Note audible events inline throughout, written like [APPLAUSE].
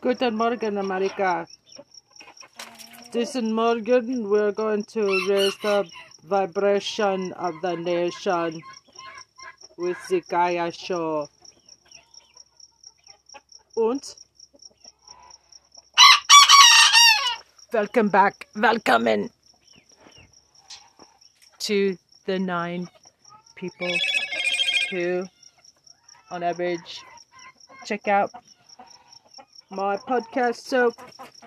Guten Morgen, America. This morning we're going to raise the vibration of the nation with the Gaia Show. Und? Welcome back. Welcome in to the nine people who, on average, check out my podcast. So,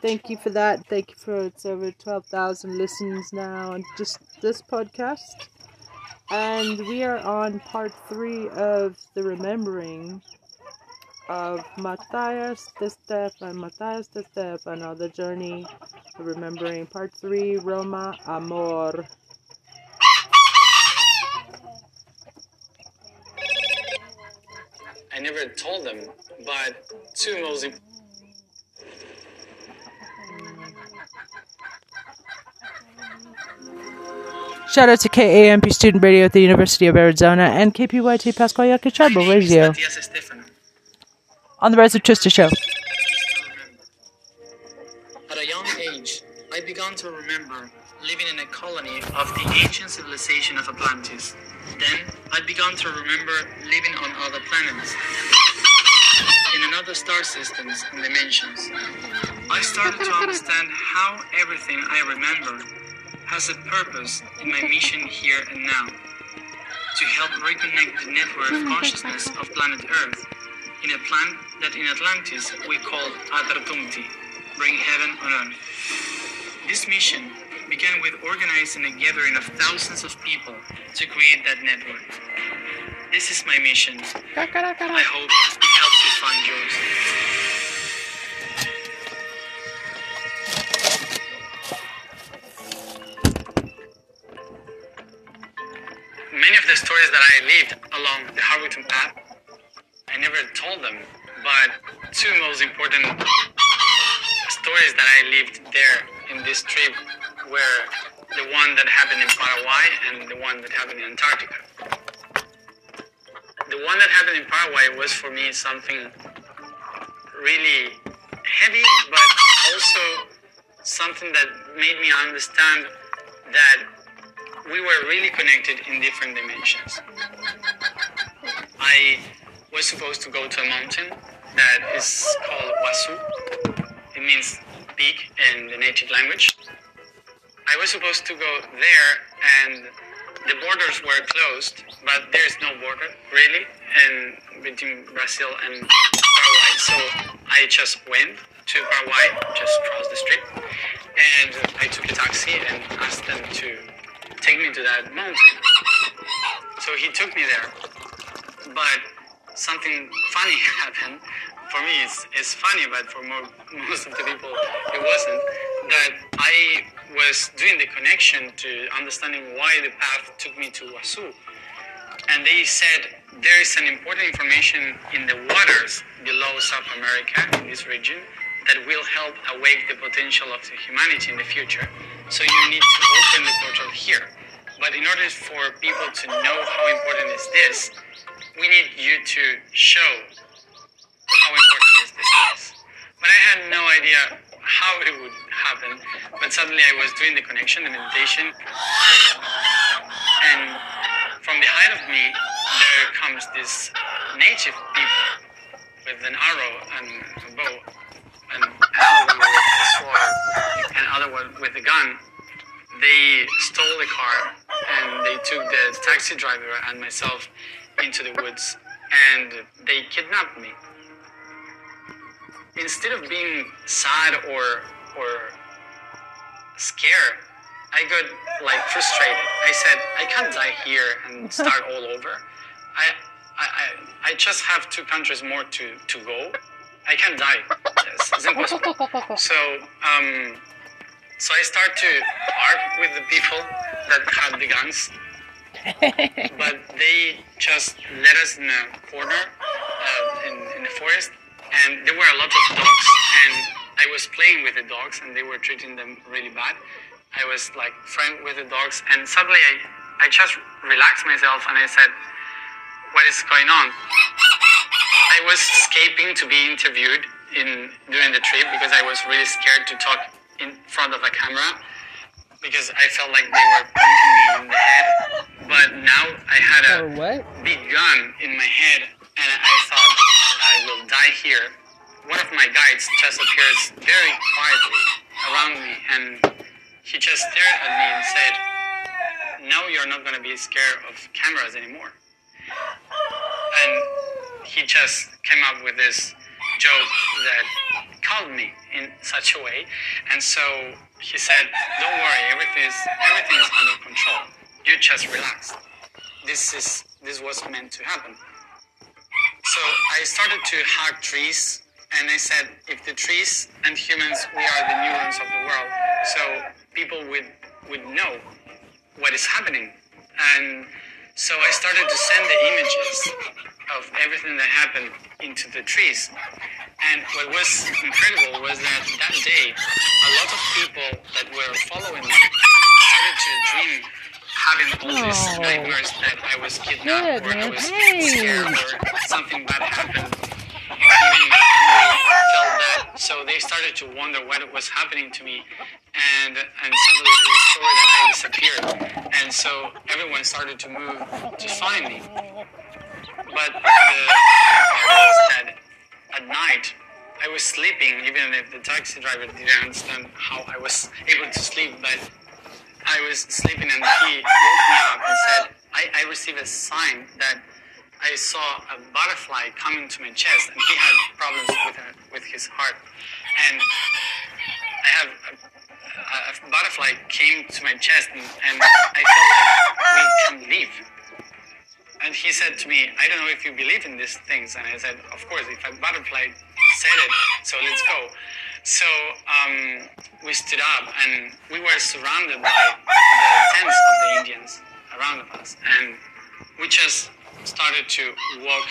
thank you for that. Thank you for it's over 12,000 listens now on just this podcast. And we are on part three of the remembering of Matthias the Step and Matthias the Step, another journey, remembering part three, Roma Amor. I never told them, but two most important Shout out to KAMP Student Radio at the University of Arizona and KPYT Yakacharbo My Radio on the Rise of Trista show. At a young age, I began to remember living in a colony of the ancient civilization of Atlantis. Then, I began to remember living on other planets, in another star systems and dimensions. I started to understand how everything I remember has a purpose in my mission here and now. To help reconnect the network of consciousness of planet Earth in a plan that in Atlantis we call Atartumti, bring heaven on earth. This mission began with organizing a gathering of thousands of people to create that network. This is my mission. I hope it helps you find yours. Stories that I lived along the Harwicton path, I never told them, but two most important stories that I lived there in this trip were the one that happened in Paraguay and the one that happened in Antarctica. The one that happened in Paraguay was for me something really heavy, but also something that made me understand that we were really connected in different dimensions. I was supposed to go to a mountain that is called Wasu. It means peak in the native language. I was supposed to go there and the borders were closed, but there's no border really in between Brazil and Paraguay. So I just went to Paraguay, just crossed the street, and I took a taxi and asked them to take me to that mountain. So he took me there, but something funny [LAUGHS] happened. For me, it's, it's funny, but for mo- [LAUGHS] most of the people, it wasn't. That I was doing the connection to understanding why the path took me to Wasu. And they said there is an important information in the waters below South America, in this region, that will help awake the potential of the humanity in the future. So you need to open the portal here. But in order for people to know how important is this, we need you to show how important is this is. But I had no idea how it would happen. But suddenly I was doing the connection, the meditation, and from behind of me there comes this native people with an arrow and a bow, and a sword, other one with a gun. They stole the car and they took the taxi driver and myself into the woods and they kidnapped me. Instead of being sad or or scared, I got like frustrated. I said, I can't die here and [LAUGHS] start all over. I I, I, I just have two countries more to, to go. I can't die. Yes, it's impossible. [LAUGHS] So um, so I start to argue with the people that had the guns [LAUGHS] but they just let us in a corner uh, in, in the forest, and there were a lot of dogs, and I was playing with the dogs, and they were treating them really bad. I was like friend with the dogs, and suddenly I, I just relaxed myself, and I said, "What is going on?" I was escaping to be interviewed in during the trip because I was really scared to talk in front of a camera because I felt like they were pointing me in the head. But now I had a what? big gun in my head and I thought I will die here. One of my guides just appears very quietly around me and he just stared at me and said, Now you're not going to be scared of cameras anymore. And he just came up with this joke that called me in such a way. And so he said, Don't worry, everything is, everything is under control. You just relax. This is this was meant to happen. So I started to hug trees and I said, if the trees and humans, we are the neurons of the world. So people would would know what is happening. And so I started to send the images of everything that happened into the trees. And what was incredible was that that day, a lot of people that were following me started to dream having all these Oh. nightmares that I was kidnapped Good, or I was Hey. scared or something bad happened. Even felt that. So they started to wonder what was happening to me. And and suddenly we saw that I disappeared. And so everyone started to move to find me. But the part was that at night I was sleeping, even if the taxi driver didn't understand how I was [LAUGHS] able to sleep. But I was sleeping and he woke me up and said, I, I received a sign that I saw a butterfly coming to my chest and he had problems with, with his heart. And I have a, a, a butterfly came to my chest and, and I felt like we can leave. And he said to me, I don't know if you believe in these things. And I said, Of course, if a butterfly said it, so let's go. So um, we stood up and we were surrounded by the tents of the Indians around us. And we just started to walk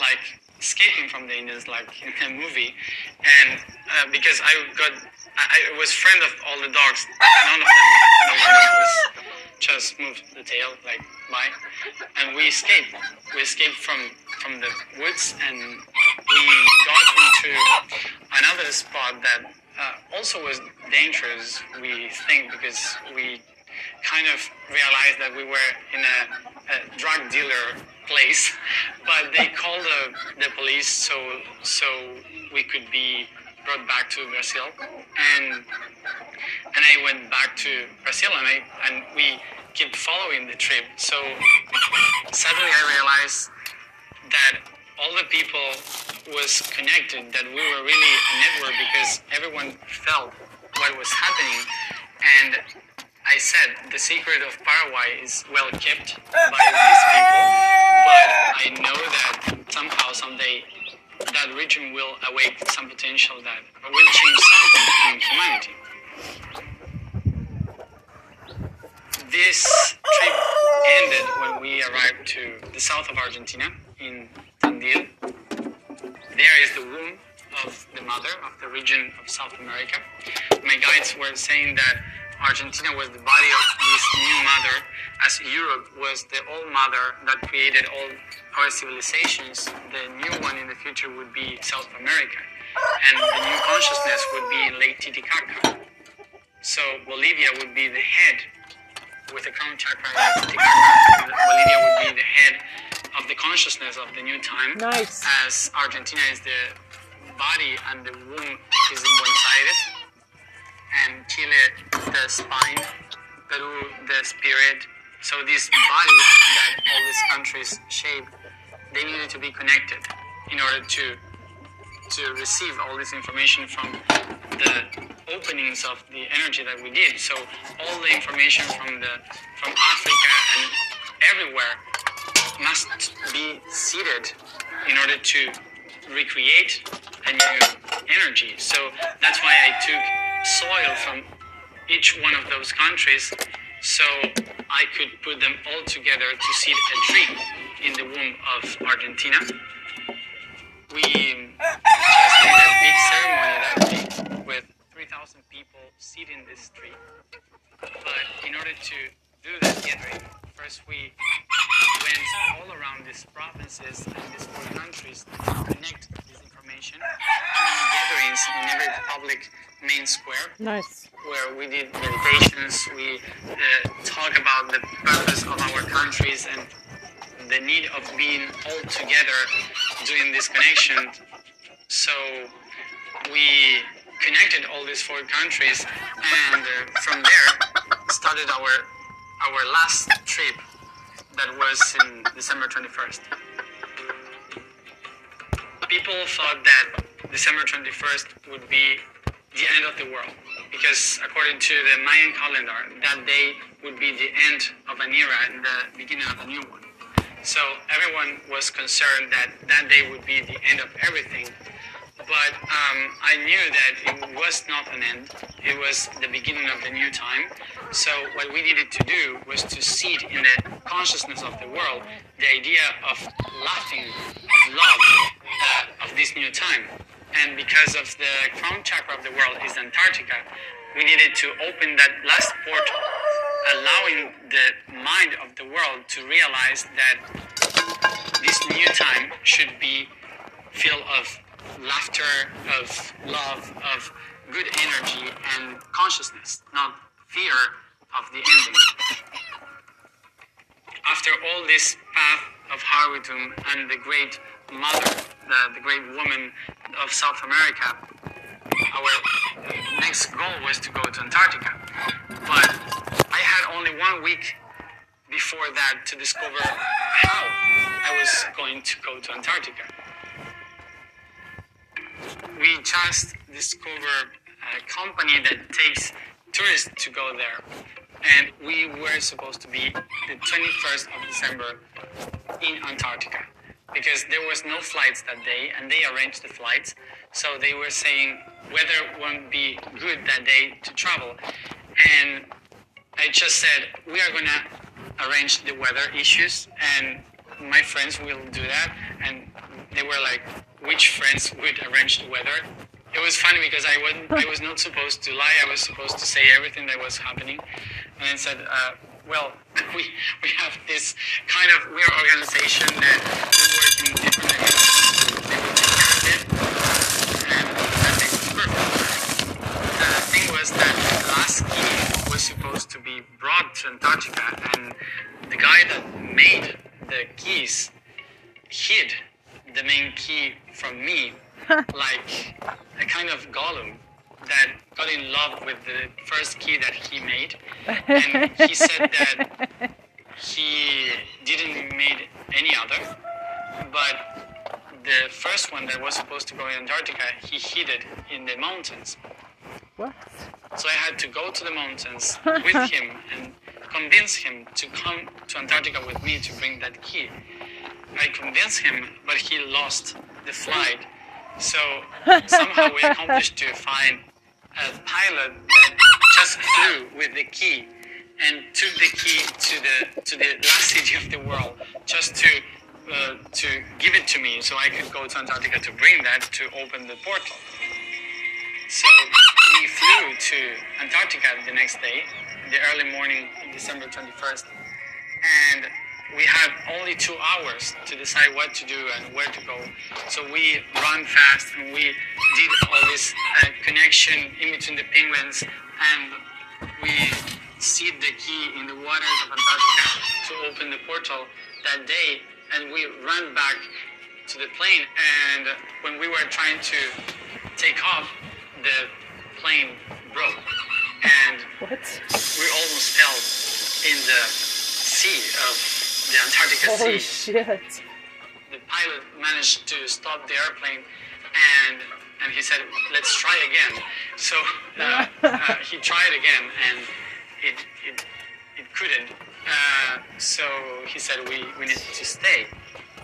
like escaping from the Indians, like in a movie. And uh, because I got, I, I was friend of all the dogs, none of them any noise just moved the tail like by, and we escaped. We escaped from from the woods, and we got into another spot that uh, also was dangerous. We think because we kind of realized that we were in a, a drug dealer place, [LAUGHS] but they called the, the police so so we could be brought back to Brazil, and and I went back to Brazil, and I and we kept following the trip. So suddenly I realized that all the people was connected, that we were really a network because everyone felt what was happening, and I said the secret of Paraguay is well kept by these people, but I know that somehow someday that region will awake some potential that will change something in humanity. This trip ended when we arrived to the south of Argentina in Tandil. There is the womb of the mother of the region of South America. My guides were saying that Argentina was the body of this new mother, as Europe was the old mother that created all our civilizations. The new one in the future would be South America, and the new consciousness would be in Lake Titicaca. So Bolivia would be the head with the crown chakra in Titicaca. Bolivia would be the head of the consciousness of the new time Nice. as Argentina is the body and the womb is in Buenos Aires, and Chile the spine, Peru the spirit. So these bodies that all these countries shape, they needed to be connected in order to to receive all this information from the openings of the energy that we did. So all the information from the from Africa and everywhere must be seeded in order to recreate a new energy. So that's why I took soil from each one of those countries so I could put them all together to seed a tree in the womb of Argentina. We just did a big ceremony that with 3,000 people sitting in this street. But in order to do that gathering, first we went all around these provinces and these four countries to connect this information and means in every public main square Nice. where we did meditations, we uh, talk about the purpose of our countries and the need of being all together doing this connection. So we connected all these four countries, and uh, from there started our our last trip that was in December 21st. People thought that December 21st would be the end of the world because according to the Mayan calendar, that day would be the end of an era and the beginning of a new one. So everyone was concerned that that day would be the end of everything. But um, I knew that it was not an end. It was the beginning of the new time. So what we needed to do was to seed in the consciousness of the world the idea of laughing, of love, uh, of this new time. And because of the crown chakra of the world is Antarctica, we needed to open that last portal, allowing the mind of the world to realize that this new time should be filled of laughter, of love, of good energy and consciousness, not fear of the ending. After all this path of Harwitum and the great mother, the, the great woman of South America, our next goal was to go to Antarctica. But I had only one week before that to discover how I was going to go to Antarctica. We just discovered a company that takes tourists to go there. And we were supposed to be the 21st of December in Antarctica because there was no flights that day and they arranged the flights so they were saying weather won't be good that day to travel and i just said we are going to arrange the weather issues and my friends will do that and they were like which friends would arrange the weather it was funny because I wasn't, I was not supposed to lie. I was supposed to say everything that was happening, and I said, uh, "Well, [LAUGHS] we we have this kind of weird organization that we work in different areas. They and everything was perfect." The thing was that last supposed to be brought to Antarctica, and the guy that made the keys hid the main key from me like a kind of golem that got in love with the first key that he made. And he said that he didn't made any other but the first one that was supposed to go in antarctica he hid it in the mountains What? so i had to go to the mountains [LAUGHS] with him and convince him to come to antarctica with me to bring that key i convinced him but he lost the flight so somehow we accomplished to find a pilot that just flew with the key and took the key to the to the last city of the world just to uh, to give it to me so I could go to Antarctica to bring that to open the portal. So we flew to Antarctica the next day, the early morning, December 21st, and we had only two hours to decide what to do and where to go. So we ran fast and we did all this uh, connection in between the penguins and we seed the key in the waters of Antarctica to open the portal that day. And we ran back to the plane. And when we were trying to take off the plane broke and What? we almost fell in the sea of the Antarctica Holy Sea. shit. The pilot managed to stop the airplane, and and he said, "Let's try again." So uh, [LAUGHS] uh, he tried again, and it it it couldn't. Uh, so he said, "We we need to stay."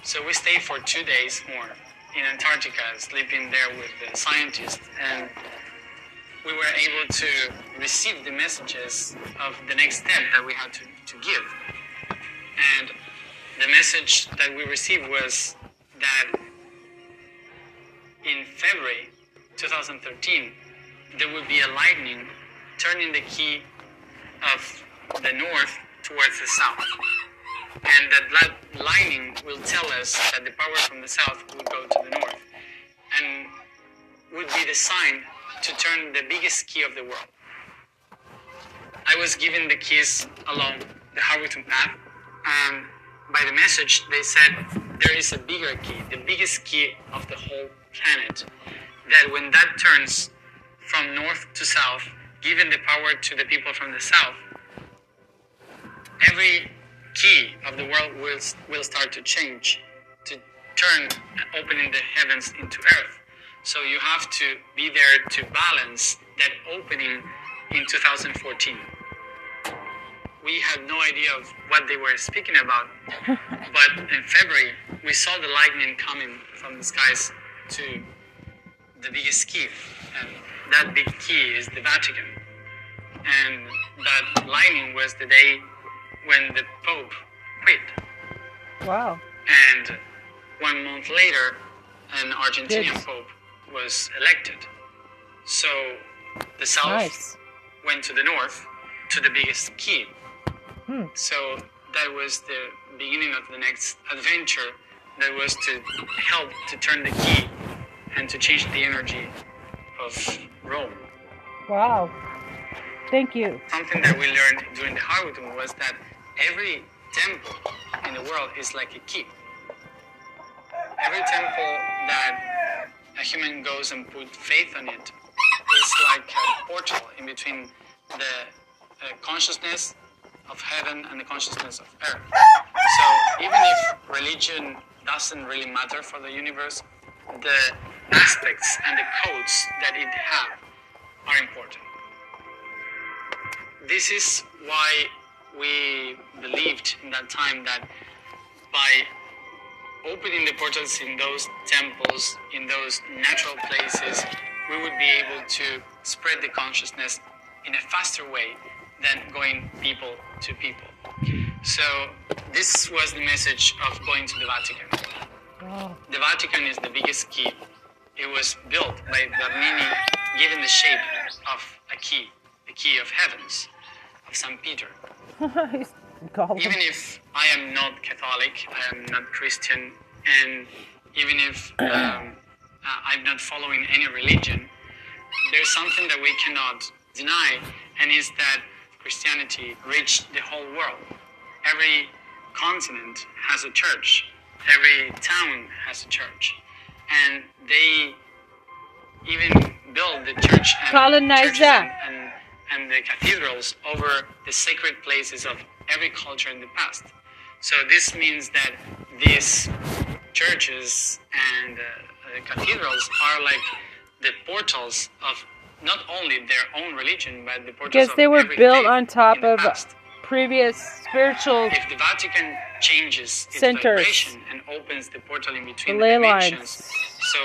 So we stayed for two days more in Antarctica, sleeping there with the scientists, and we were able to receive the messages of the next step that we had to, to give. And the message that we received was that in February 2013, there would be a lightning turning the key of the north towards the south. And that lightning will tell us that the power from the south will go to the north. And would be the sign to turn the biggest key of the world. I was given the keys along the Harwicton path, and by the message, they said there is a bigger key, the biggest key of the whole planet, that when that turns from north to south, giving the power to the people from the south, every key of the world will, will start to change, to turn, opening the heavens into earth. So you have to be there to balance that opening in 2014. We had no idea of what they were speaking about, [LAUGHS] but in February we saw the lightning coming from the skies to the biggest key, and that big key is the Vatican. And that lightning was the day when the Pope quit. Wow. And one month later, an Argentinian Pope was elected. So the South Nice. went to the North to the biggest key. Hmm. So that was the beginning of the next adventure that was to help to turn the key and to change the energy of Rome. Wow. Thank you. Something that we learned during the Harwicton was that every temple in the world is like a key. Every temple that a human goes and put faith on it, it is like a portal in between the uh, consciousness of heaven and the consciousness of earth. So even if religion doesn't really matter for the universe, the aspects and the codes that it have are important. This is why we believed in that time that by opening the portals in those temples, in those natural places, we would be able to spread the consciousness in a faster way than going people to people. So, this was the message of going to the Vatican. Wow. The Vatican is the biggest key. It was built by Bernini, given the shape of a key, the key of heavens, of St. Peter. [LAUGHS] Even if I am not Catholic, I am not Christian, and even if um, uh, I'm not following any religion, there's something that we cannot deny, and is that Christianity reached the whole world. Every continent has a church, every town has a church, and they even build the church and Colonize churches that. and, and, and the cathedrals over the sacred places of every culture in the past. So this means that these churches and uh, uh, cathedrals are like the portals of not only their own religion, but the portals Because they were built on top of previous spiritual If the Vatican changes its Centers. vibration and opens the portal in between the lines. dimensions, so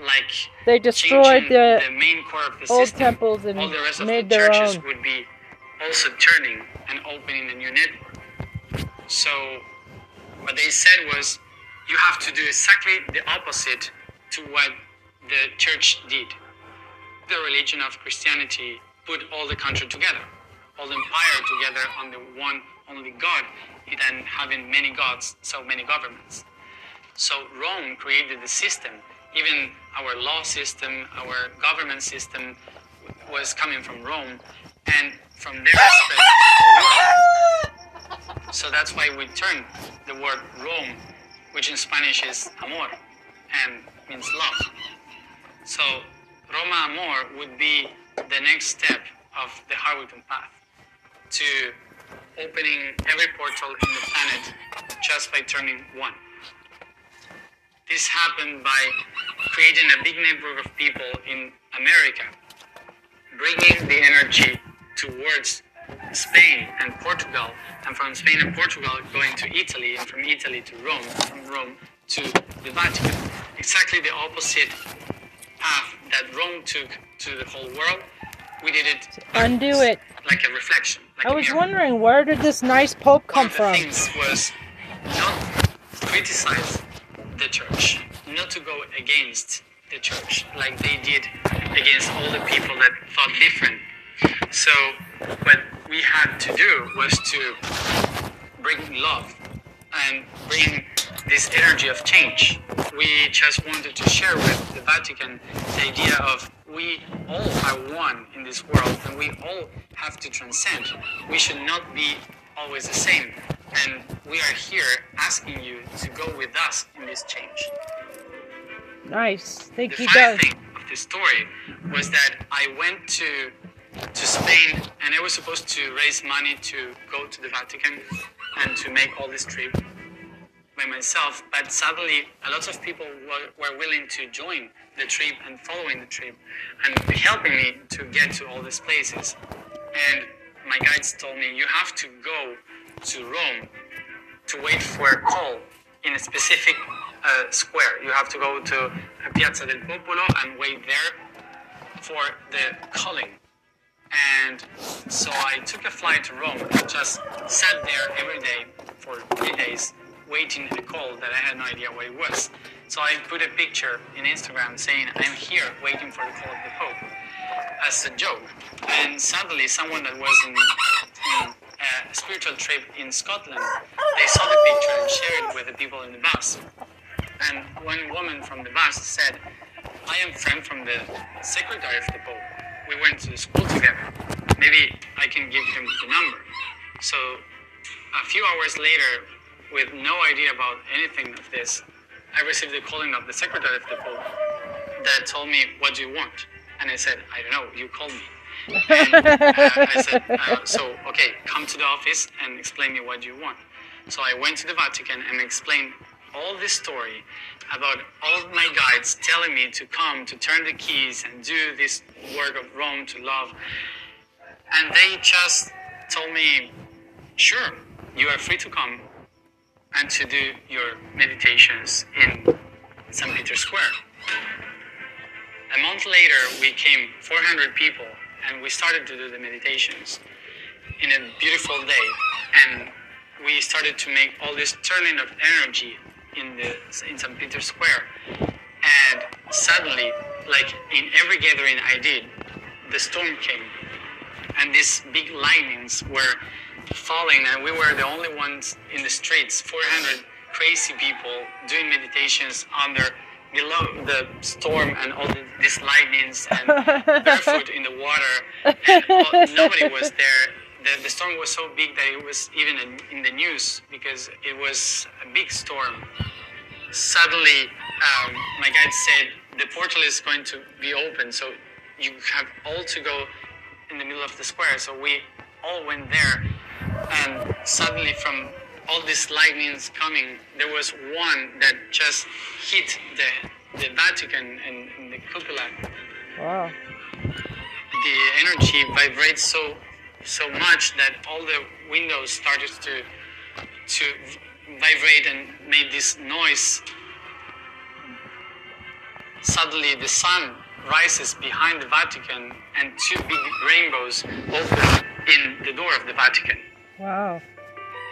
like They destroyed the the main core of the old system, temples and all the rest of the their churches own. would be also turning and opening a new network. So what they said was you have to do exactly the opposite to what the church did. The religion of Christianity put all the country together, all the empire together under one only God, and having many gods, so many governments. So Rome created the system. Even our law system, our government system was coming from Rome, and from there spread to the world. So that's why we turn the word Rome, which in Spanish is amor, and means love. So Roma Amor would be the next step of the Harwicton path to opening every portal in the planet just by turning one. This happened by creating a big network of people in America, bringing the energy towards Spain and Portugal, and from Spain and Portugal going to Italy, and from Italy to Rome, from Rome to the Vatican. Exactly the opposite path that Rome took to the whole world. We did it undo backwards, it. like a reflection. Like I was wondering where did this nice pope come One of the from? things was not criticize the church, not to go against the church like they did against all the people that thought different. So what we had to do was to bring love and bring this energy of change. We just wanted to share with the Vatican the idea of we all are one in this world and we all have to transcend. We should not be always the same. And we are here asking you to go with us in this change. Nice. Thank The you, Doug. thing of this story was that I went to to Spain and I was supposed to raise money to go to the Vatican and to make all this trip by myself. But suddenly, a lot of people were, were willing to join the trip and following the trip and helping me to get to all these places. And my guides told me you have to go to Rome to wait for a call in a specific uh, square. You have to go to Piazza del Popolo and wait there for the calling. And so I took a flight to Rome and just sat there every day for three days waiting a call that I had no idea what it was. So I put a picture in Instagram saying, I'm here waiting for the call of the Pope as a joke. And suddenly, someone that was in, in a spiritual trip in Scotland, they saw the picture and shared it with the people in the bus. And one woman from the bus said, I am friend from the secretary of the Pope. We went to school together. Maybe I can give him the number. So a few hours later, with no idea about anything of this, I received a calling of the secretary of the Pope that told me, What do you want? And I said, I don't know, you called me. I said, [LAUGHS] uh, So, okay, come to the office and explain me what you want. So I went to the Vatican and explained all this story about all my guides telling me to come to turn the keys and do this work of Rome to love. And they just told me, sure, you are free to come and to do your meditations in St. Peter's Square. A month later, we came 400 people and we started to do the meditations in a beautiful day. And we started to make all this turning of energy in the in St. Peter's Square. And suddenly, like in every gathering I did, the storm came, and these big lightnings were falling, and we were the only ones in the streets. 400 crazy people doing meditations under below the storm and all the, these lightnings and [LAUGHS] barefoot in the water. And all, nobody was there. The, the storm was so big that it was even in, in the news because it was a big storm. Suddenly, um, my guide said the portal is going to be open, so you have all to go in the middle of the square. So we all went there, and suddenly, from all these lightnings coming, there was one that just hit the the Vatican and, and the cupola. Wow. The energy vibrates so so much that all the windows started to to vibrate and made this noise. Suddenly, the sun rises behind the Vatican, and two big rainbows open in the door of the Vatican. Wow.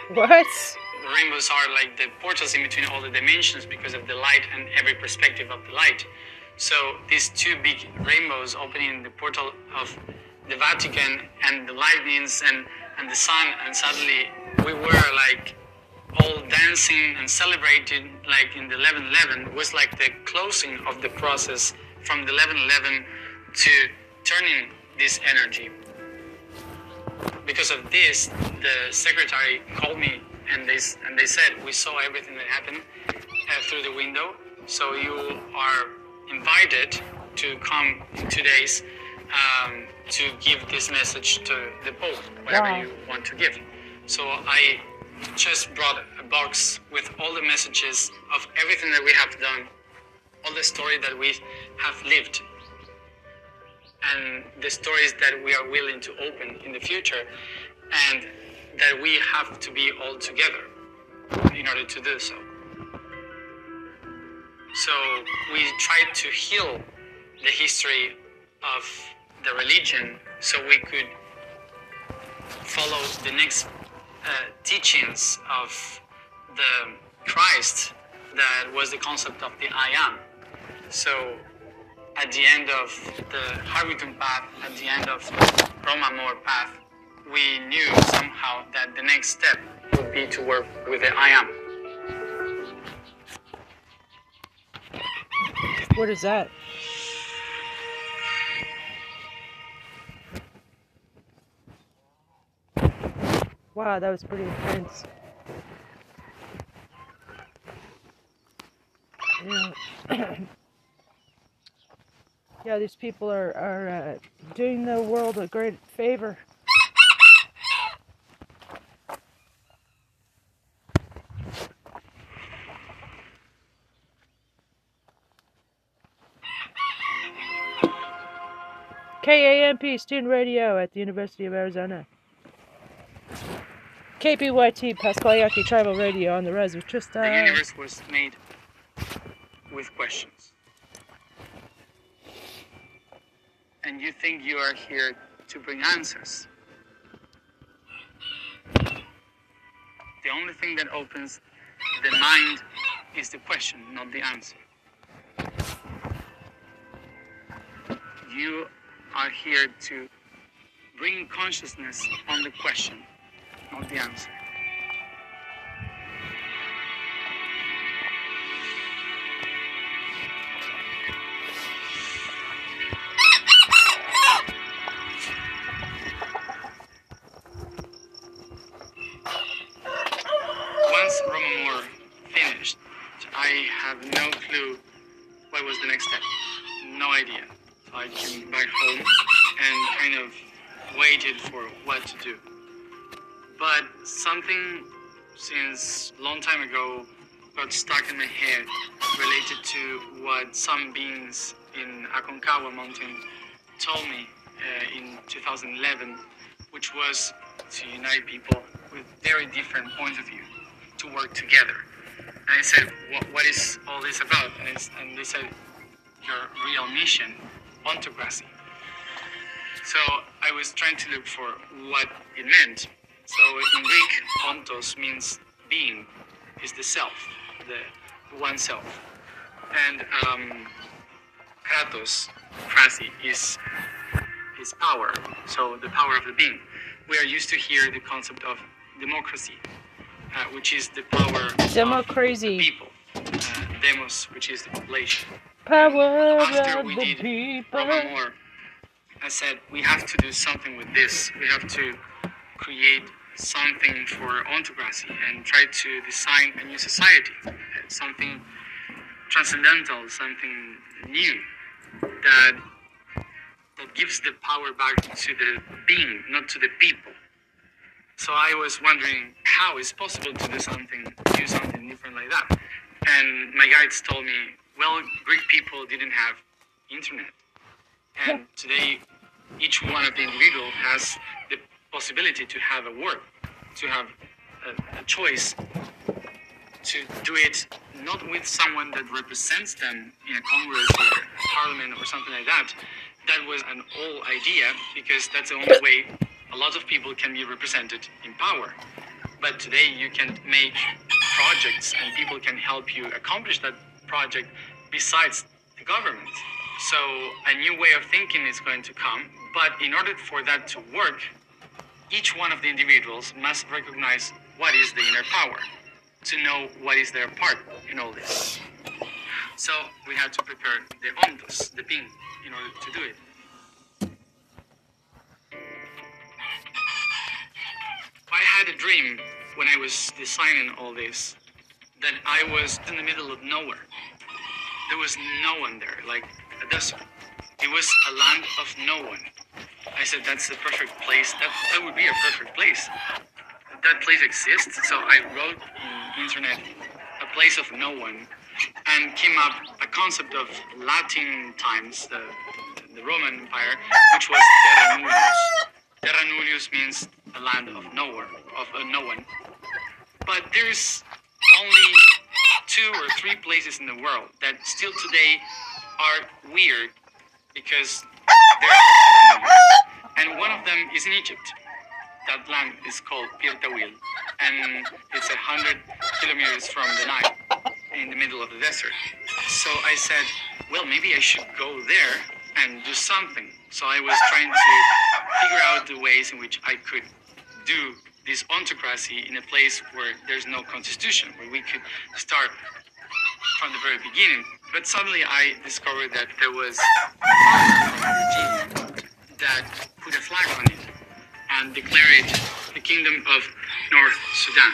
[LAUGHS] What? Rainbows are like the portals in between all the dimensions because of the light and every perspective of the light. So these two big rainbows opening the portal of the Vatican and the lightnings and, and the sun, and suddenly we were like all dancing and celebrating like in the 1111 It was like the closing of the process from the 1111 to turning this energy because of this, the secretary called me and they and they said we saw everything that happened uh, through the window. So you are invited to come in two days um, to give this message to the Pope, whatever Wow. you want to give. So I just brought a box with all the messages of everything that we have done, all the story that we have lived and the stories that we are willing to open in the future, and that we have to be all together in order to do so. So we tried to heal the history of the religion so we could follow the next uh, teachings of the Christ that was the concept of the I am. So at the end of the Harrington path, at the end of Roma Amor path, we knew somehow that the next step would be to work with the I am. What is that? Wow, that was pretty intense. Yeah. [CLEARS THROAT] yeah, these people are, are uh, doing the world a great favor. KAMP Student Radio at the University of Arizona. KPYT Pascua Yaqui Tribal Radio on the res with The Trista. universe was made with questions. And you think you are here to bring answers. The only thing that opens the mind is the question, not the answer. You are here to bring consciousness on the question, not the answer. To do. But something since long time ago got stuck in my head related to what some beings in Aconcagua mountain told me uh, in 2011, which was to unite people with very different points of view to work together. And I said, what, what is all this about? And, and they said, your real mission, ontocracy. So I was trying to look for what it meant. So in Greek, ontos means being, is the self, the one self. And um, kratos, krasi, is, is power, so the power of the being. We are used to hear the concept of democracy, uh, which is the power Democracy. of the people. Uh, demos, which is the population. Power After of we the did people. More, I said we have to do something with this. We have to create something for ontocracy and try to design a new society, something transcendental, something new that that gives the power back to the being, not to the people. So I was wondering how it's possible to do something, do something different like that. And my guides told me, well, Greek people didn't have internet, and today each one of the individual has the possibility to have a work, to have a, a choice to do it not with someone that represents them in a congress or parliament or something like that. That was an old idea because that's the only way a lot of people can be represented in power. But today you can make projects and people can help you accomplish that project besides the government. So a new way of thinking is going to come. But in order for that to work, each one of the individuals must recognize what is the inner power to know what is their part in all this. So we had to prepare the ontos, the being, in order to do it. I had a dream when I was designing all this that I was in the middle of nowhere. There was no one there, like a desert. It was a land of no one. I said that's the perfect place. That that would be a perfect place. That place exists. So I wrote in internet a place of no one, and came up a concept of Latin times, the the Roman Empire, which was Terra Nullius. Terra Nullius means a land of nowhere, of uh, no one. But there's only two or three places in the world that still today are weird because [LAUGHS] And one of them is in Egypt. That land is called Bir Tawil, and it's a hundred kilometers from the Nile, in the middle of the desert. So I said, well, maybe I should go there and do something. So I was trying to figure out the ways in which I could do this ontocracy in a place where there's no constitution, where we could start from the very beginning but suddenly I discovered that there was Virginia that put a flag on it and declared it the Kingdom of North Sudan.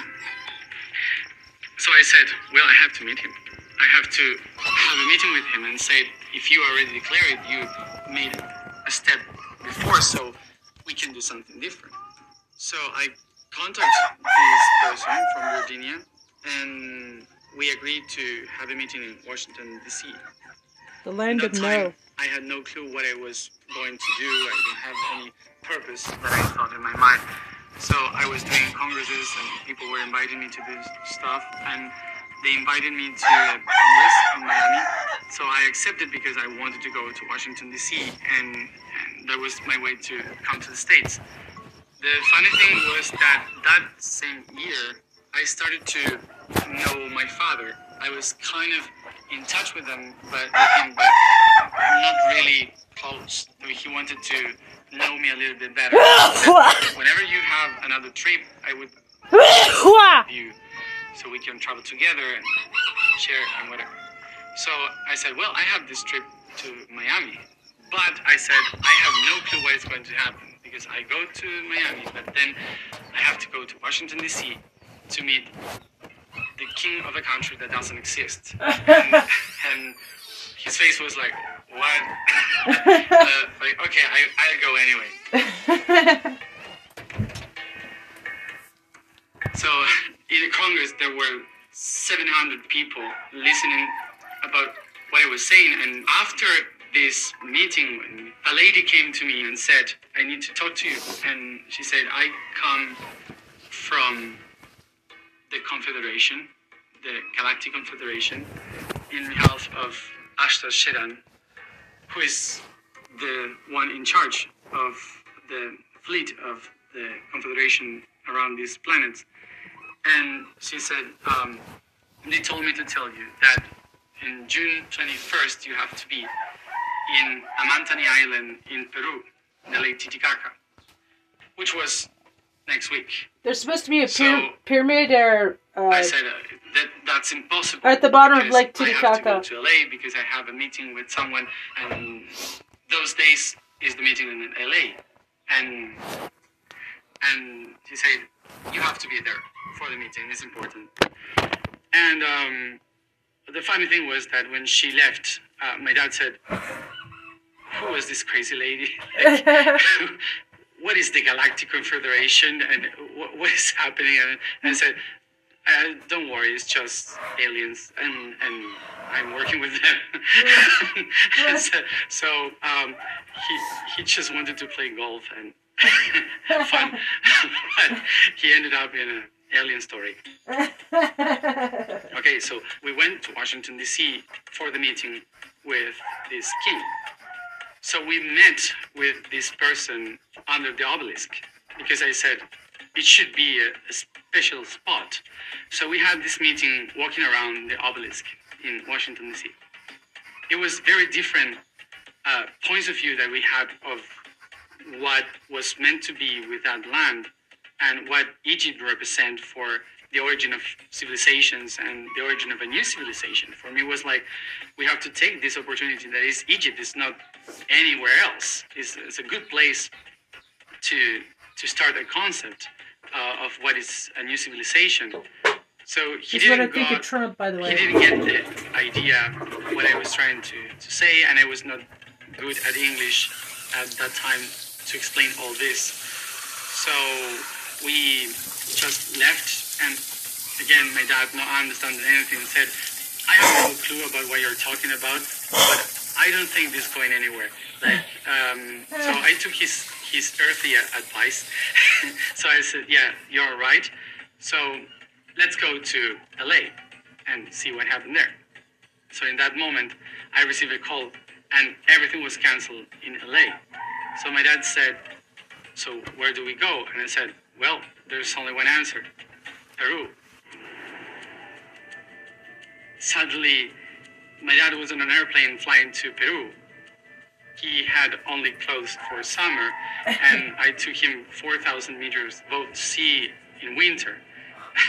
So I said, well, I have to meet him. I have to have a meeting with him and say, if you already declared it, you made a step before, so we can do something different. So I contacted this person from Virginia, and we agreed to have a meeting in Washington D.C. The land of time, no. I had no clue what I was going to do. I didn't have any purpose that I thought in my mind. So I was doing congresses, and people were inviting me to this stuff, and they invited me to a congress in Miami. So I accepted because I wanted to go to Washington D.C. and, and that was my way to come to the states. The funny thing was that that same year, I started to know my father. I was kind of in touch with him, but with him, but not really close. I mean, he wanted to know me a little bit better. [LAUGHS] Whenever you have another trip, I would [LAUGHS] you so we can travel together and share and whatever. So I said, well, I have this trip to Miami, but I said I have no clue what is going to happen because I go to Miami, but then I have to go to Washington D.C. to meet the king of a country that doesn't exist. and, [LAUGHS] and his face was like, what? [LAUGHS] uh, like, okay, I, I'll go anyway. So in the Congress, there were 700 people listening about what I was saying. And after this meeting, a lady came to me and said, I need to talk to you. And she said, I come from the Confederation, the Galactic Confederation, in behalf of Ashtar Sheran, who is the one in charge of the fleet of the Confederation around these planets. And she said, um, they told me to tell you that in June 21st you have to be in Amantani Island in Peru, the Lake Titicaca, which was next week. There's supposed to be a So- pyra- pyramid or I uh, said uh, that that's impossible. At the bottom of Lake I have to go to LA because I have a meeting with someone, and those days is the meeting in LA, and and he said you have to be there for the meeting. It's important. And um, the funny thing was that when she left, uh, my dad said, "Who was this crazy lady?" [LAUGHS] [LAUGHS] what is the Galactic Confederation and what, what is happening? And, and I said, uh, don't worry, it's just aliens, and and I'm working with them. [LAUGHS] So so um, he he just wanted to play golf and have [LAUGHS] [LAUGHS] fun, but he ended up in an alien story. Okay, so we went to Washington D.C. for the meeting with this king. So we met with this person under the obelisk because I said it should be a, a special spot. So we had this meeting walking around the obelisk in Washington D.C. It was very different uh, points of view that we had of what was meant to be with that land and what Egypt represent for the origin of civilizations and the origin of a new civilization. For me, it was like we have to take this opportunity that is Egypt. It's not anywhere else. It's, it's a good place to to start a concept uh, of what is a new civilization. So he He's what I didn't think of Trump, by the way. he didn't get the idea what I was trying to, to say, and I was not good at English at that time to explain all this. So we just left, and again, my dad not understanding anything said, "I have no clue about what you're talking about, but I don't think this is going anywhere." Like, um, so I took his his earthy advice. [LAUGHS] so I said, "Yeah, you're right." So let's go to LA and see what happened there. So in that moment, I received a call and everything was canceled in LA. So my dad said, So where do we go? And I said, Well, there's only one answer Peru. Suddenly, my dad was on an airplane flying to Peru. He had only clothes for summer, [LAUGHS] and I took him 4,000 meters above sea in winter. [LAUGHS]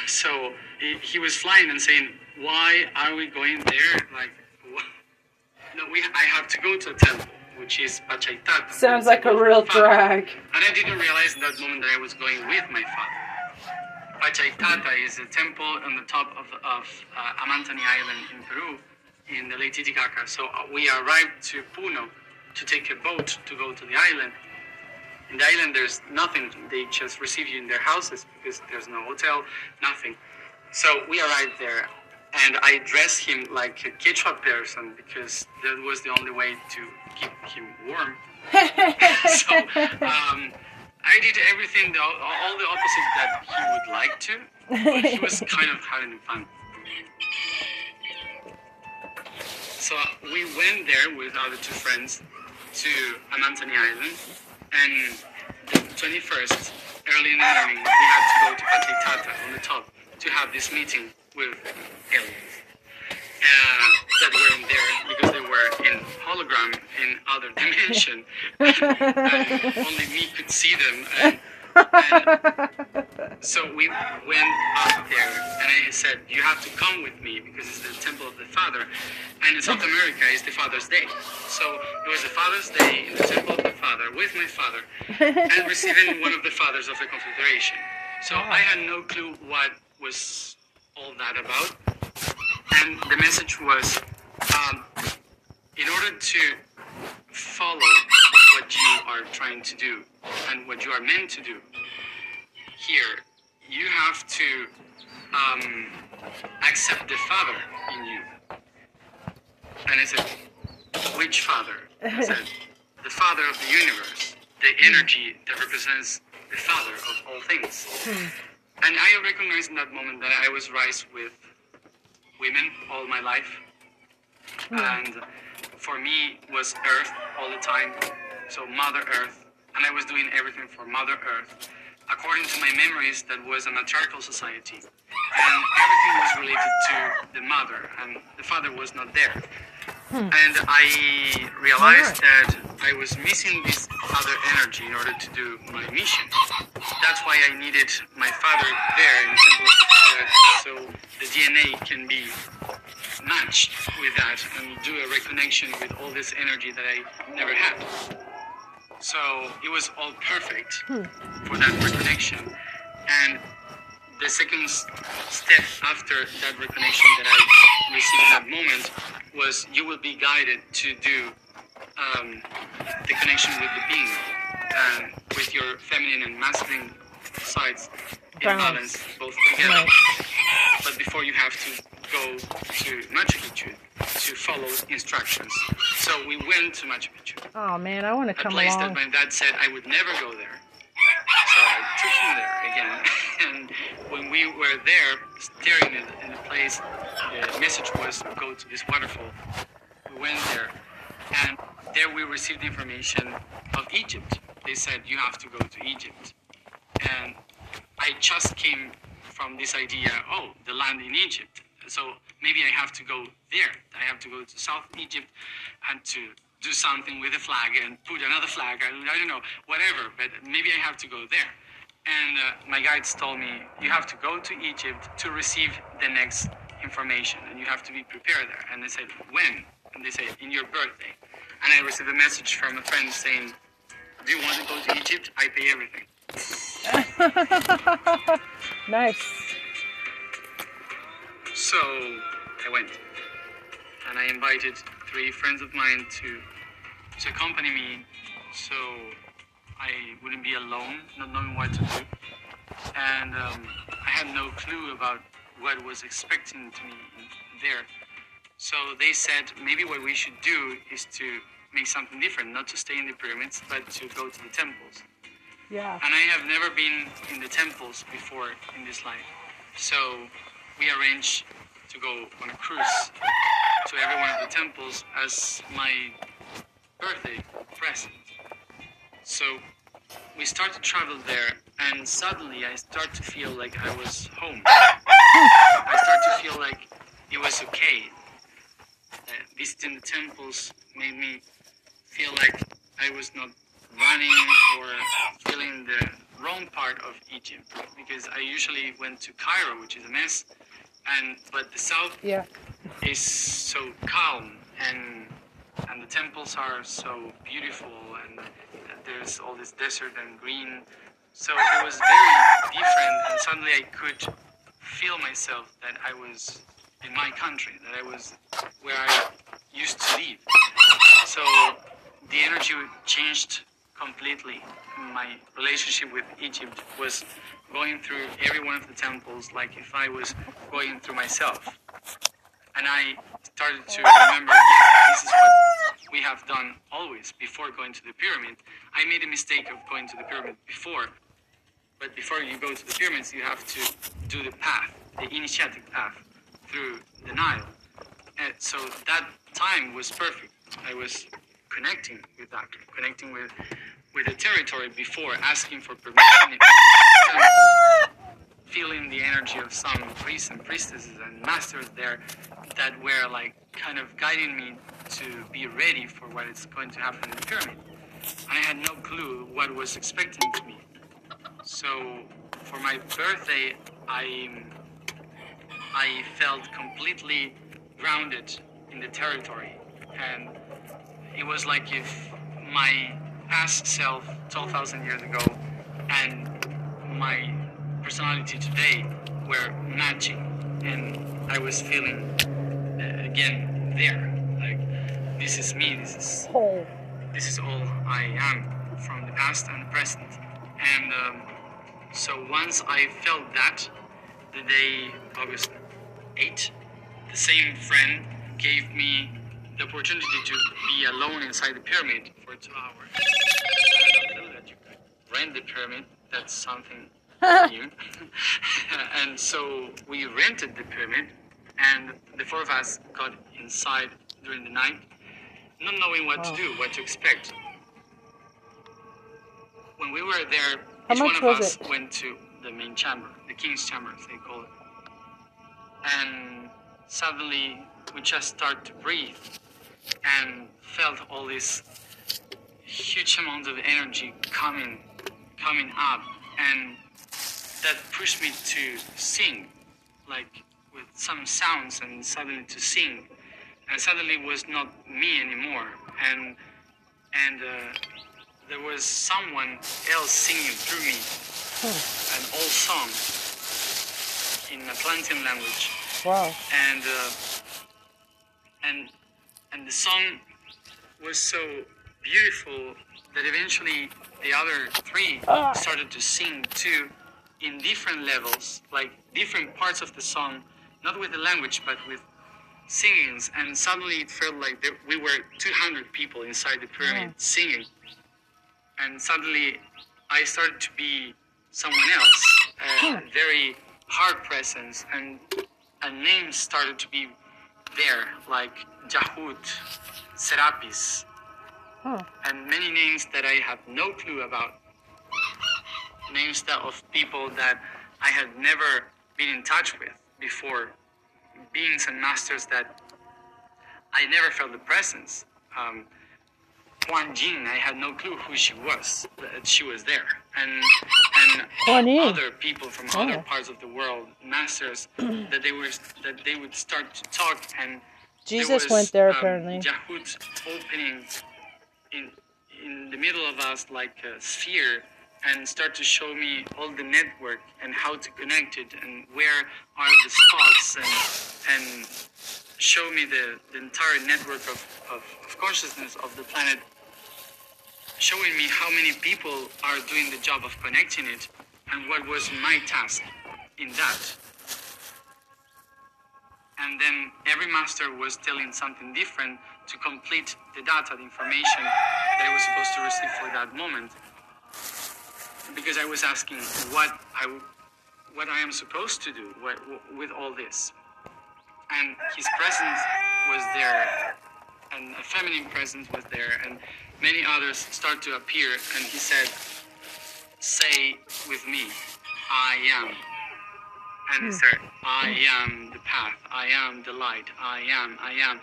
So he, he was flying and saying, "Why are we going there? Like, wh- No, we, I have to go to a temple, which is Pachatata. Sounds like a real drag. And I didn't realize in that moment that I was going with my father. Pachatata is a temple on the top of, of uh, Amantani Island in Peru, in the Lake Titicaca. So uh, we arrived to Puno to take a boat to go to the island. In the island, there's nothing. They just receive you in their houses because there's no hotel, nothing. So we arrived there, and I dressed him like a Quechua person because that was the only way to keep him warm. [LAUGHS] so um, I did everything, the, all the opposite that he would like to, but he was kind of having fun. So we went there with other two friends to Amantani Island, and the 21st, early in the morning, we had to go to Pachatata on the top to have this meeting with aliens. Uh, that weren't there because they were in hologram in other dimension. [LAUGHS] and only me could see them. And, and so we went up there, and I said, "You have to come with me because it's the temple of the Father, and in South America it's the Father's Day. So it was the Father's Day in the temple of the Father with my father, and receiving one of the fathers of the Confederation. So I had no clue what was all that about, and the message was, um, in order to follow what you are trying to do and what you are meant to do here, you have to um, accept the Father in you. And I said, which Father? I said, [LAUGHS] the Father of the universe, the energy that represents the Father of all things. And I recognized in that moment that I was raised with women all my life. And for me was Earth all the time. So Mother Earth. And I was doing everything for Mother Earth. According to my memories, that was a matriarchal society. And everything was related to the mother, and the father was not there. Hmm. And I realized that I was missing this other energy in order to do my mission. That's why I needed my father there in the temple of the father, so the DNA can be matched with that and do a reconnection with all this energy that I never had. So it was all perfect for that reconnection. And the second step after that reconnection that I received in that moment was you will be guided to do um, the connection with the being and with your feminine and masculine sides in Balance. balance, both together. Right. But before you have to go to Machu Picchu to follow instructions. So we went to Machu Picchu Oh man, I want to come. a come place along. that my dad said I would never go there. So I took him there again. [LAUGHS] and when we were there, staring in, at the place, the message was go to this waterfall. We went there, and there we received information of Egypt. They said you have to go to Egypt, and I just came from this idea. Oh, the land in Egypt. So maybe I have to go there. I have to go to South Egypt and to do something with a flag and put another flag. I, I don't know, whatever. But maybe I have to go there. And uh, my guides told me you have to go to Egypt to receive the next information, and you have to be prepared there. And they said when? And they said in your birthday. And I received a message from a friend saying, "Do you want to go to Egypt? I pay everything." [LAUGHS] nice. So I went, and I invited three friends of mine to to accompany me, so I wouldn't be alone, not knowing what to do. And um, I had no clue about what was expecting to me there. So they said maybe what we should do is to make something different, not to stay in the pyramids, but to go to the temples. Yeah. And I have never been in the temples before in this life. So we arranged to go on a cruise to every one of the temples as my birthday present. So we start to travel there, and suddenly I start to feel like I was home. I start to feel like it was okay. Uh, visiting the temples made me feel like I was not running or feeling the wrong part of Egypt because I usually went to Cairo, which is a mess, and but the south Yeah. is so calm and and the temples are so beautiful, and there's all this desert and green. So it was very different, and suddenly I could feel myself that I was in my country, that I was where I used to live. So the energy changed completely. My relationship with Egypt was going through every one of the temples like if I was going through myself. And I started to remember, yes, this is what we have done always before going to the pyramid. I made a mistake of going to the pyramid before, but before you go to the pyramids, you have to do the path, the initiatic path through the Nile. And so that time was perfect. I was connecting with that, connecting with with the territory before, asking for permission, feeling the energy of some priests and priestesses and masters there that were like kind of guiding me to be ready for what is going to happen in the pyramid. I had no clue what was expecting to me. So for my birthday, I I felt completely grounded in the territory and it was like if my past self 12,000 years ago and my personality today were matching and I was feeling uh, again there like this is me this is Oh. this is all I am from the past and the present and um, so once I felt that the day August 8 the same friend gave me the opportunity to be alone inside the pyramid for two hours. I know that you could rent the pyramid. That's something [LAUGHS] new. [LAUGHS] and so we rented the pyramid, and the four of us got inside during the night, not knowing what to oh. do, what to expect. When we were there, How each one of us it? went to the main chamber, the king's chamber, as they call it. And suddenly we just started to breathe and felt all this huge amount of energy coming coming up. And that pushed me to sing like with some sounds and suddenly to sing. And suddenly it was not me anymore. And and uh, there was someone else singing through me. An old song in Atlantean language. Wow. and uh, and and the song was so beautiful that eventually the other three Ah. started to sing too in different levels like different parts of the song not with the language but with singings and suddenly it felt like there, we were 200 people inside the pyramid Wow. singing and suddenly i started to be someone else a very hard presence and a name started to be there, like Jahut, Serapis, Huh. and many names that I have no clue about. Names that of people that I had never been in touch with before, beings and masters that I never felt the presence. Um, Kuan Yin, I had no clue who she was. That she was there, and and other people from Oh. other parts of the world, masters, [CLEARS THROAT] that they were that they would start to talk and Jesus was, went there um, apparently. Yahut opening in in the middle of us like a sphere and start to show me all the network and how to connect it and where are the spots and and show me the, the entire network of, of, of consciousness of the planet showing me how many people are doing the job of connecting it and what was my task in that and then every master was telling something different to complete the data, the information that I was supposed to receive for that moment. Because I was asking what I, what I am supposed to do with all this. And his presence was there, and a feminine presence was there, and many others start to appear. And he said, "Say with me, I am." and he said, I am the path, I am the light, I am, I am.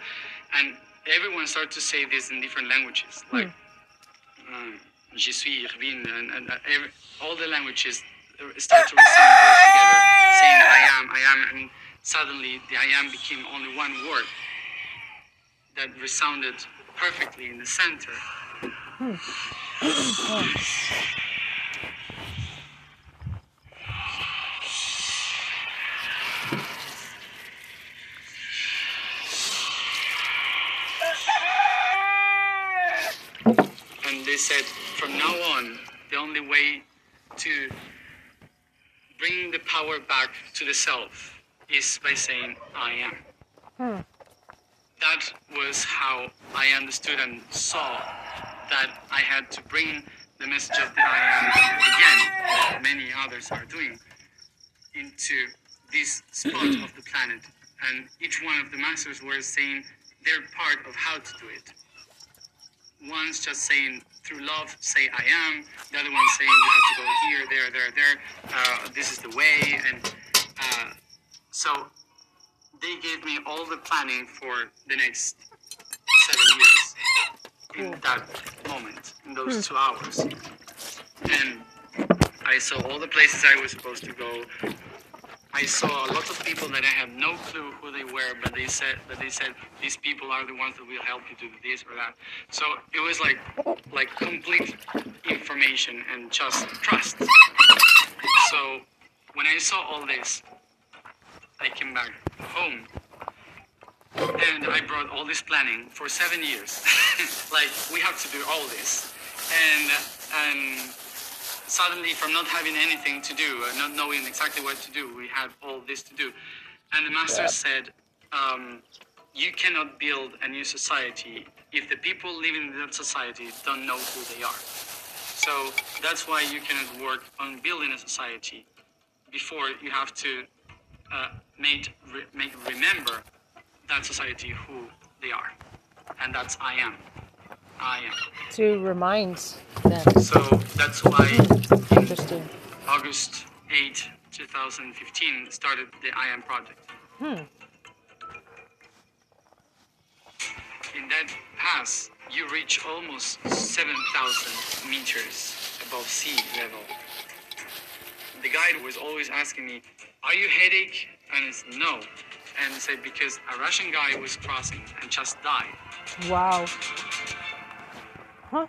And everyone started to say this in different languages, like, um, Je suis Irvine, and, and uh, every, all the languages start to resound all together, saying, I am, I am, and suddenly the I am became only one word that resounded perfectly in the center. And they said, from now on, the only way to bring the power back to the self is by saying, I am. Hmm. That was how I understood and saw that I had to bring the message of the I am again, many others are doing, into this spot of the planet. And each one of the masters were saying their part of how to do it. One's just saying through love, say I am. The other one's saying you have to go here, there, there, there. Uh, this is the way. And uh, so they gave me all the planning for the next seven years in that moment, in those two hours. And I saw all the places I was supposed to go. I saw a lot of people that I have no clue who they were, but they said but they said these people are the ones that will help you do this or that. So it was like like complete information and just trust. So when I saw all this, I came back home and I brought all this planning for seven years. [LAUGHS] like we have to do all this, and and suddenly from not having anything to do, uh, not knowing exactly what to do, we had all this to do, and the master said. Um, you cannot build a new society if the people living in that society don't know who they are. So that's why you cannot work on building a society before you have to uh, make, re- make remember that society who they are. And that's I am. I am. To remind them. So that's why Interesting. August 8, 2015 started the I am project. Hmm. In that pass, you reach almost 7,000 meters above sea level. The guide was always asking me, Are you headache? And it's No. And said, Because a Russian guy was crossing and just died. Wow. Huh?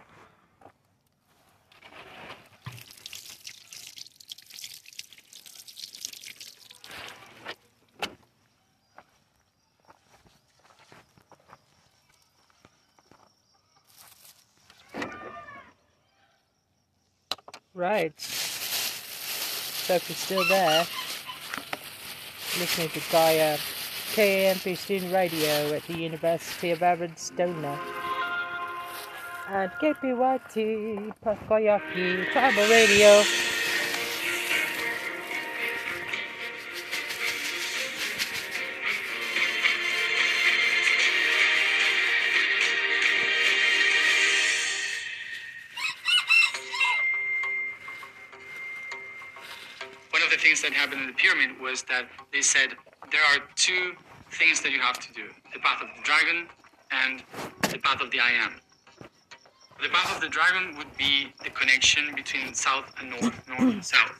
Right. So if you're still there, listening to Gaia KAMP Student Radio at the University of Arizona. And KPYT Pascua Yaqui Tribal Radio. One of the things that happened in the pyramid was that they said there are two things that you have to do the path of the dragon and the path of the I am. The path of the dragon would be the connection between south and north, north and [CLEARS THROAT] south,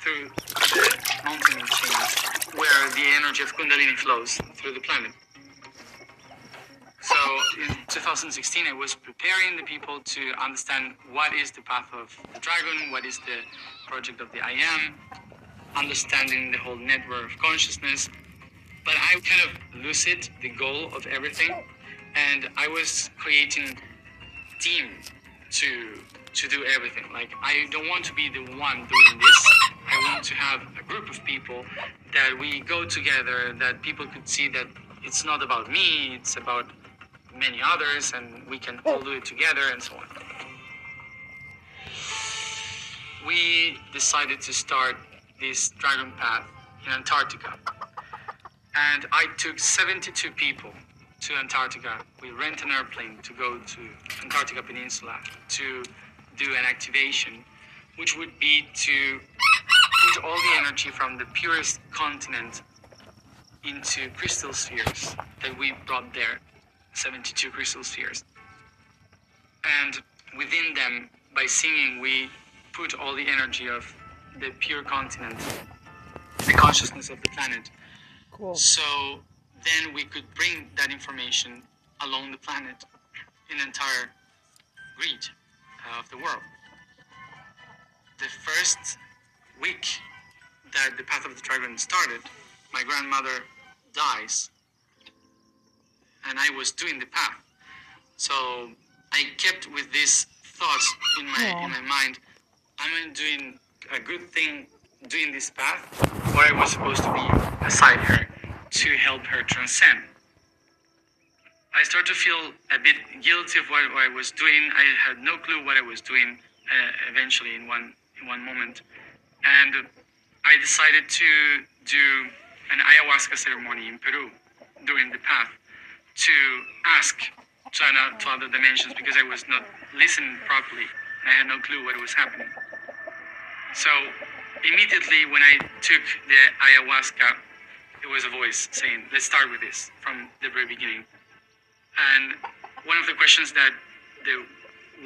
through the mountain chains where the energy of Kundalini flows through the planet. So in 2016, I was preparing the people to understand what is the path of the dragon, what is the project of the I am, understanding the whole network of consciousness. But I kind of lucid the goal of everything, and I was creating team to to do everything. Like I don't want to be the one doing this. I want to have a group of people that we go together, that people could see that it's not about me, it's about many others, and we can all do it together, and so on. We decided to start this dragon path in Antarctica. And I took 72 people to Antarctica. We rent an airplane to go to Antarctica Peninsula to do an activation, which would be to put all the energy from the purest continent into crystal spheres that we brought there 72 crystal spheres. And within them, by singing, we put all the energy of the pure continent, the consciousness of the planet. Cool. So then we could bring that information along the planet. in the entire grid of the world. The first week that the Path of the Dragon started, my grandmother dies, and I was doing the path. So I kept with these thoughts in my in my mind. I'm doing a good thing doing this path, or I was supposed to be beside her to help her transcend. I started to feel a bit guilty of what, what I was doing. I had no clue what I was doing. Uh, eventually, in one in one moment, and I decided to do an ayahuasca ceremony in Peru during the path to ask ano- to other dimensions because I was not listening properly. I had no clue what was happening. So immediately when I took the ayahuasca, there was a voice saying, "Let's start with this from the very beginning." And one of the questions that the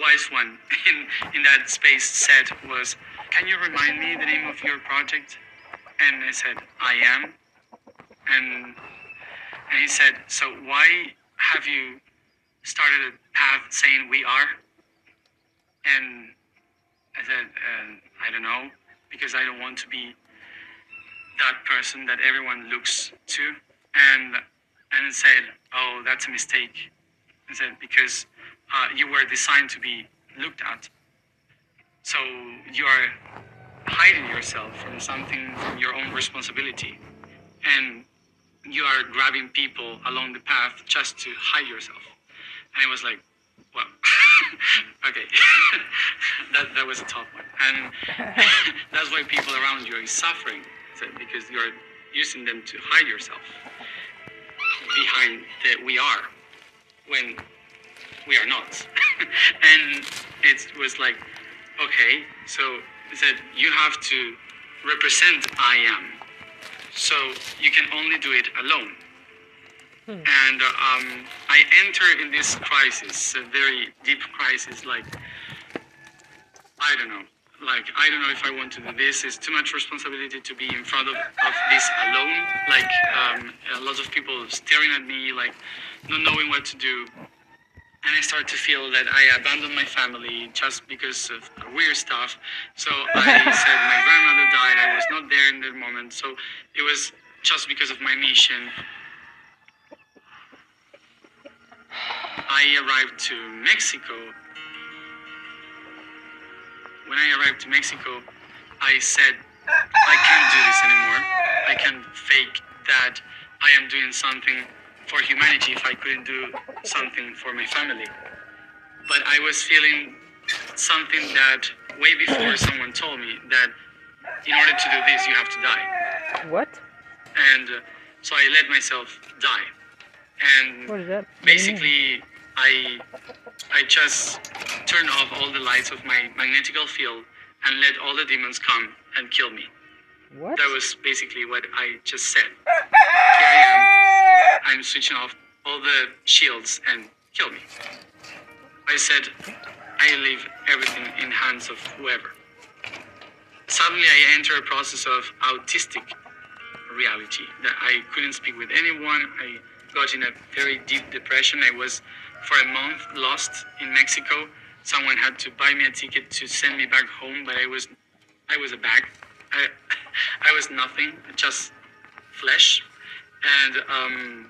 wise one [LAUGHS] in, in that space said was, Can you remind me the name of your project? And I said, I am. And, and he said, So why have you started a path saying we are? And I said, uh, I don't know, because I don't want to be that person that everyone looks to. And and said, "Oh, that's a mistake." Said, "Because uh, you were designed to be looked at, so you are hiding yourself from something, from your own responsibility, and you are grabbing people along the path just to hide yourself." And it was like, "Well, [LAUGHS] okay, [LAUGHS] that that was a tough one, and [LAUGHS] that's why people around you are suffering, because you're using them to hide yourself." behind the we are when we are not. [LAUGHS] and it was like, okay, so it said you have to represent I am. So you can only do it alone. And um, I enter in this crisis, a very deep crisis, like, I don't know. Like, I don't know if I want to do this. It's too much responsibility to be in front of, of this alone. Like, um, a lot of people staring at me, like, not knowing what to do. And I start to feel that I abandoned my family just because of weird stuff. So I [LAUGHS] said my grandmother died. I was not there in that moment. So it was just because of my mission. I arrived to Mexico when I arrived to Mexico, I said, I can't do this anymore. I can't fake that I am doing something for humanity if I couldn't do something for my family. But I was feeling something that way before someone told me that in order to do this, you have to die. What? And uh, so I let myself die. And What is that? basically I I just turned off all the lights of my magnetical field and let all the demons come and kill me. What? That was basically what I just said. Here I am. I'm switching off all the shields and kill me. I said I leave everything in hands of whoever. Suddenly I enter a process of autistic reality that I couldn't speak with anyone. I got in a very deep depression. I was for a month lost in Mexico. Someone had to buy me a ticket to send me back home, but I was I was a bag. I [LAUGHS] I was nothing, just flesh. And um,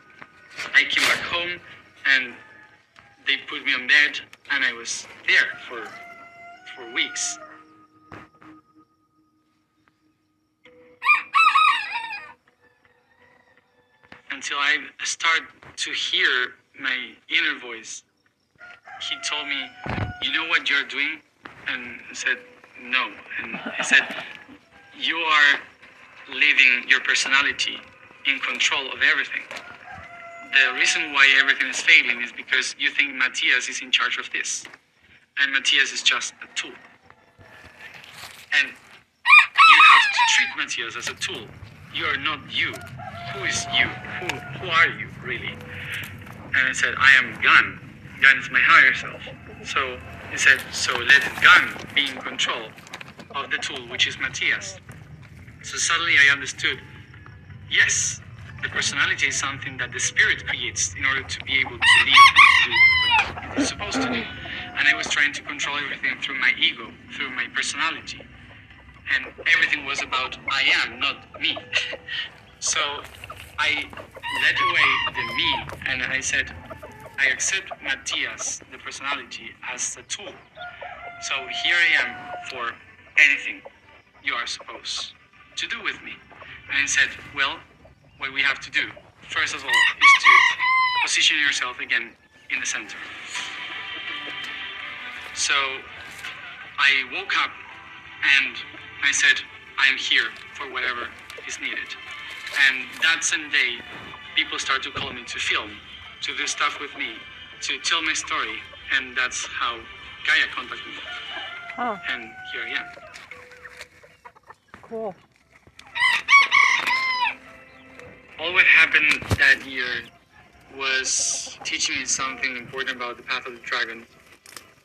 I came back home and they put me on bed and I was there for for weeks. until I start to hear my inner voice. He told me, "You know what you're doing?" And said, "No." And he said, "You are leaving your personality in control of everything. The reason why everything is failing is because you think Matthias is in charge of this, and Matthias is just a tool. And you have to treat Matthias as a tool. You are not you. Who is you? Who who are you really? And I said, I am Gan. Gan is my higher self. So he said, so let Gan be in control of the tool, which is Matthias. So suddenly I understood, yes, the personality is something that the spirit creates in order to be able to live to do what it's supposed to do. And I was trying to control everything through my ego, through my personality. And everything was about I am, not me. [LAUGHS] so I let away the me and I said, I accept Matthias, the personality, as a tool. So here I am for anything you are supposed to do with me. And I said, well, what we have to do, first of all, is to position yourself again in the center. So I woke up and I said, I'm here for whatever is needed. And that same day, people start to call me to film, to do stuff with me, to tell my story. And that's how Gaia contacted me. Oh, And here I am. cool. all what happened that year was teaching me something important about the path of the dragon.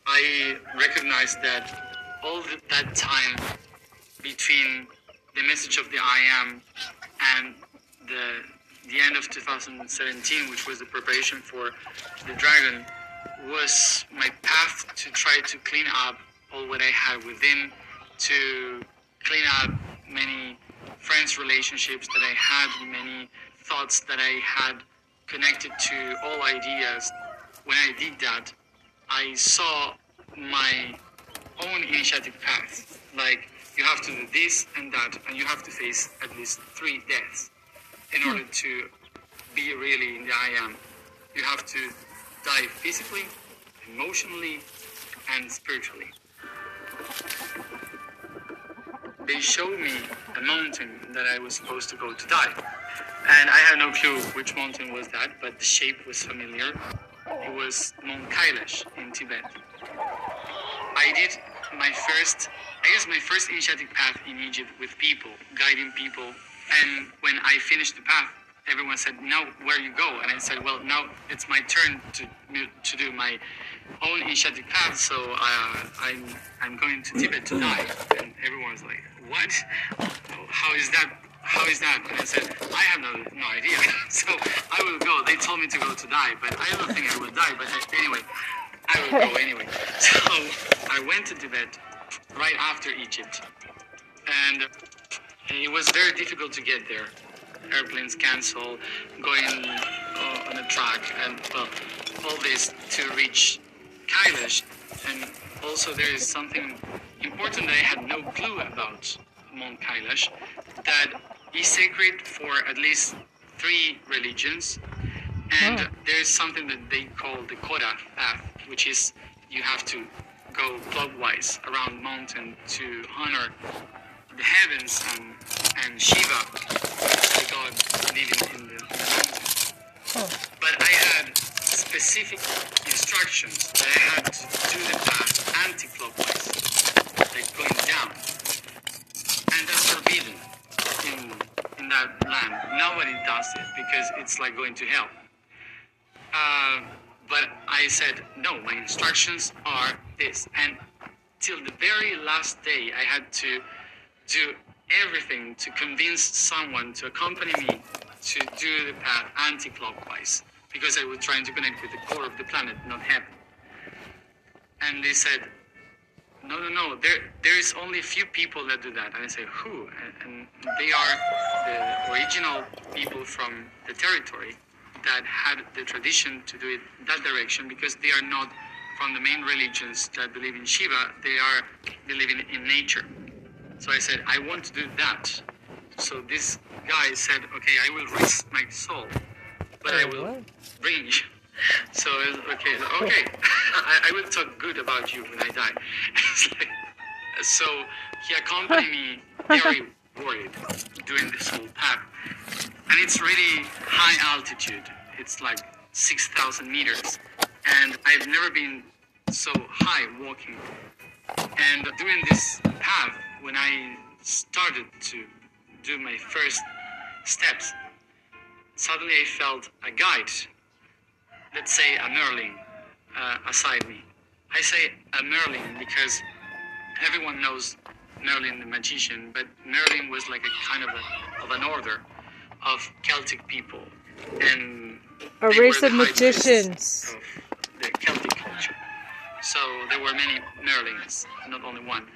I recognized that all that time between the message of the I am and the the end of 2017, which was the preparation for the dragon, was my path to try to clean up all what I had within, to clean up many friends relationships that I had, many thoughts that I had connected to all ideas. When I did that, I saw my own initiative path. Like you have to do this and that, and you have to face at least three deaths in order to be really in the I am. You have to die physically, emotionally, and spiritually. They showed me a mountain that I was supposed to go to die. And I had no clue which mountain was that, but the shape was familiar. It was Mount Kailash in Tibet. I did my first, I guess my first initiatic path in Egypt with people, guiding people. And when I finished the path, everyone said, "Now where you go?" And I said, "Well, now it's my turn to to do my own initiatic path. So uh, I'm I'm going to Tibet to die." And everyone was like, "What? How is that?" How is that? And I said, I have no, no idea. [LAUGHS] so I will go. They told me to go to die, but I don't think I will die. But uh, anyway, I will go anyway. [LAUGHS] So I went to Tibet right after Egypt, and it was very difficult to get there. Airplanes cancel, going uh, on a track, and well, all this to reach Kailash. And also, there is something important that I had no clue about Mount Kailash that is sacred for at least three religions. And Oh. there is something that they call the kora path, which is you have to go clockwise around the mountain to honor the heavens and, and Shiva, the god living in the, in the mountain. Oh, But I had specific instructions that I had to do the path anti-clockwise, like going down. And that's forbidden in, in that land. Nobody does it because it's like going to hell. Uh, but I said, no, my instructions are this. And till the very last day, I had to do everything to convince someone to accompany me to do the path anti-clockwise because I was trying to connect with the core of the planet, not heaven. And they said, no, no, no. There, there is only a few people that do that. And I say, who? And, and they are the original people from the territory that had the tradition to do it that direction because they are not from the main religions that believe in Shiva. They are believing in nature. So I said, I want to do that. So this guy said, okay, I will risk my soul, but I will what? bring you. [LAUGHS] So was, okay, okay, [LAUGHS] I, I will talk good about you when I die. [LAUGHS] So he accompanied me very worried doing this whole path. And it's really high altitude. It's like 6,000 meters. And I've never been so high walking. And doing this path, when I started to do my first steps, suddenly I felt a guide let's say a Merlin uh, aside me. I say a Merlin because everyone knows Merlin the magician, but Merlin was like a kind of, a, of an order of Celtic people, and A race of the high priests magicians. of the Celtic culture. So there were many Merlins, not only one.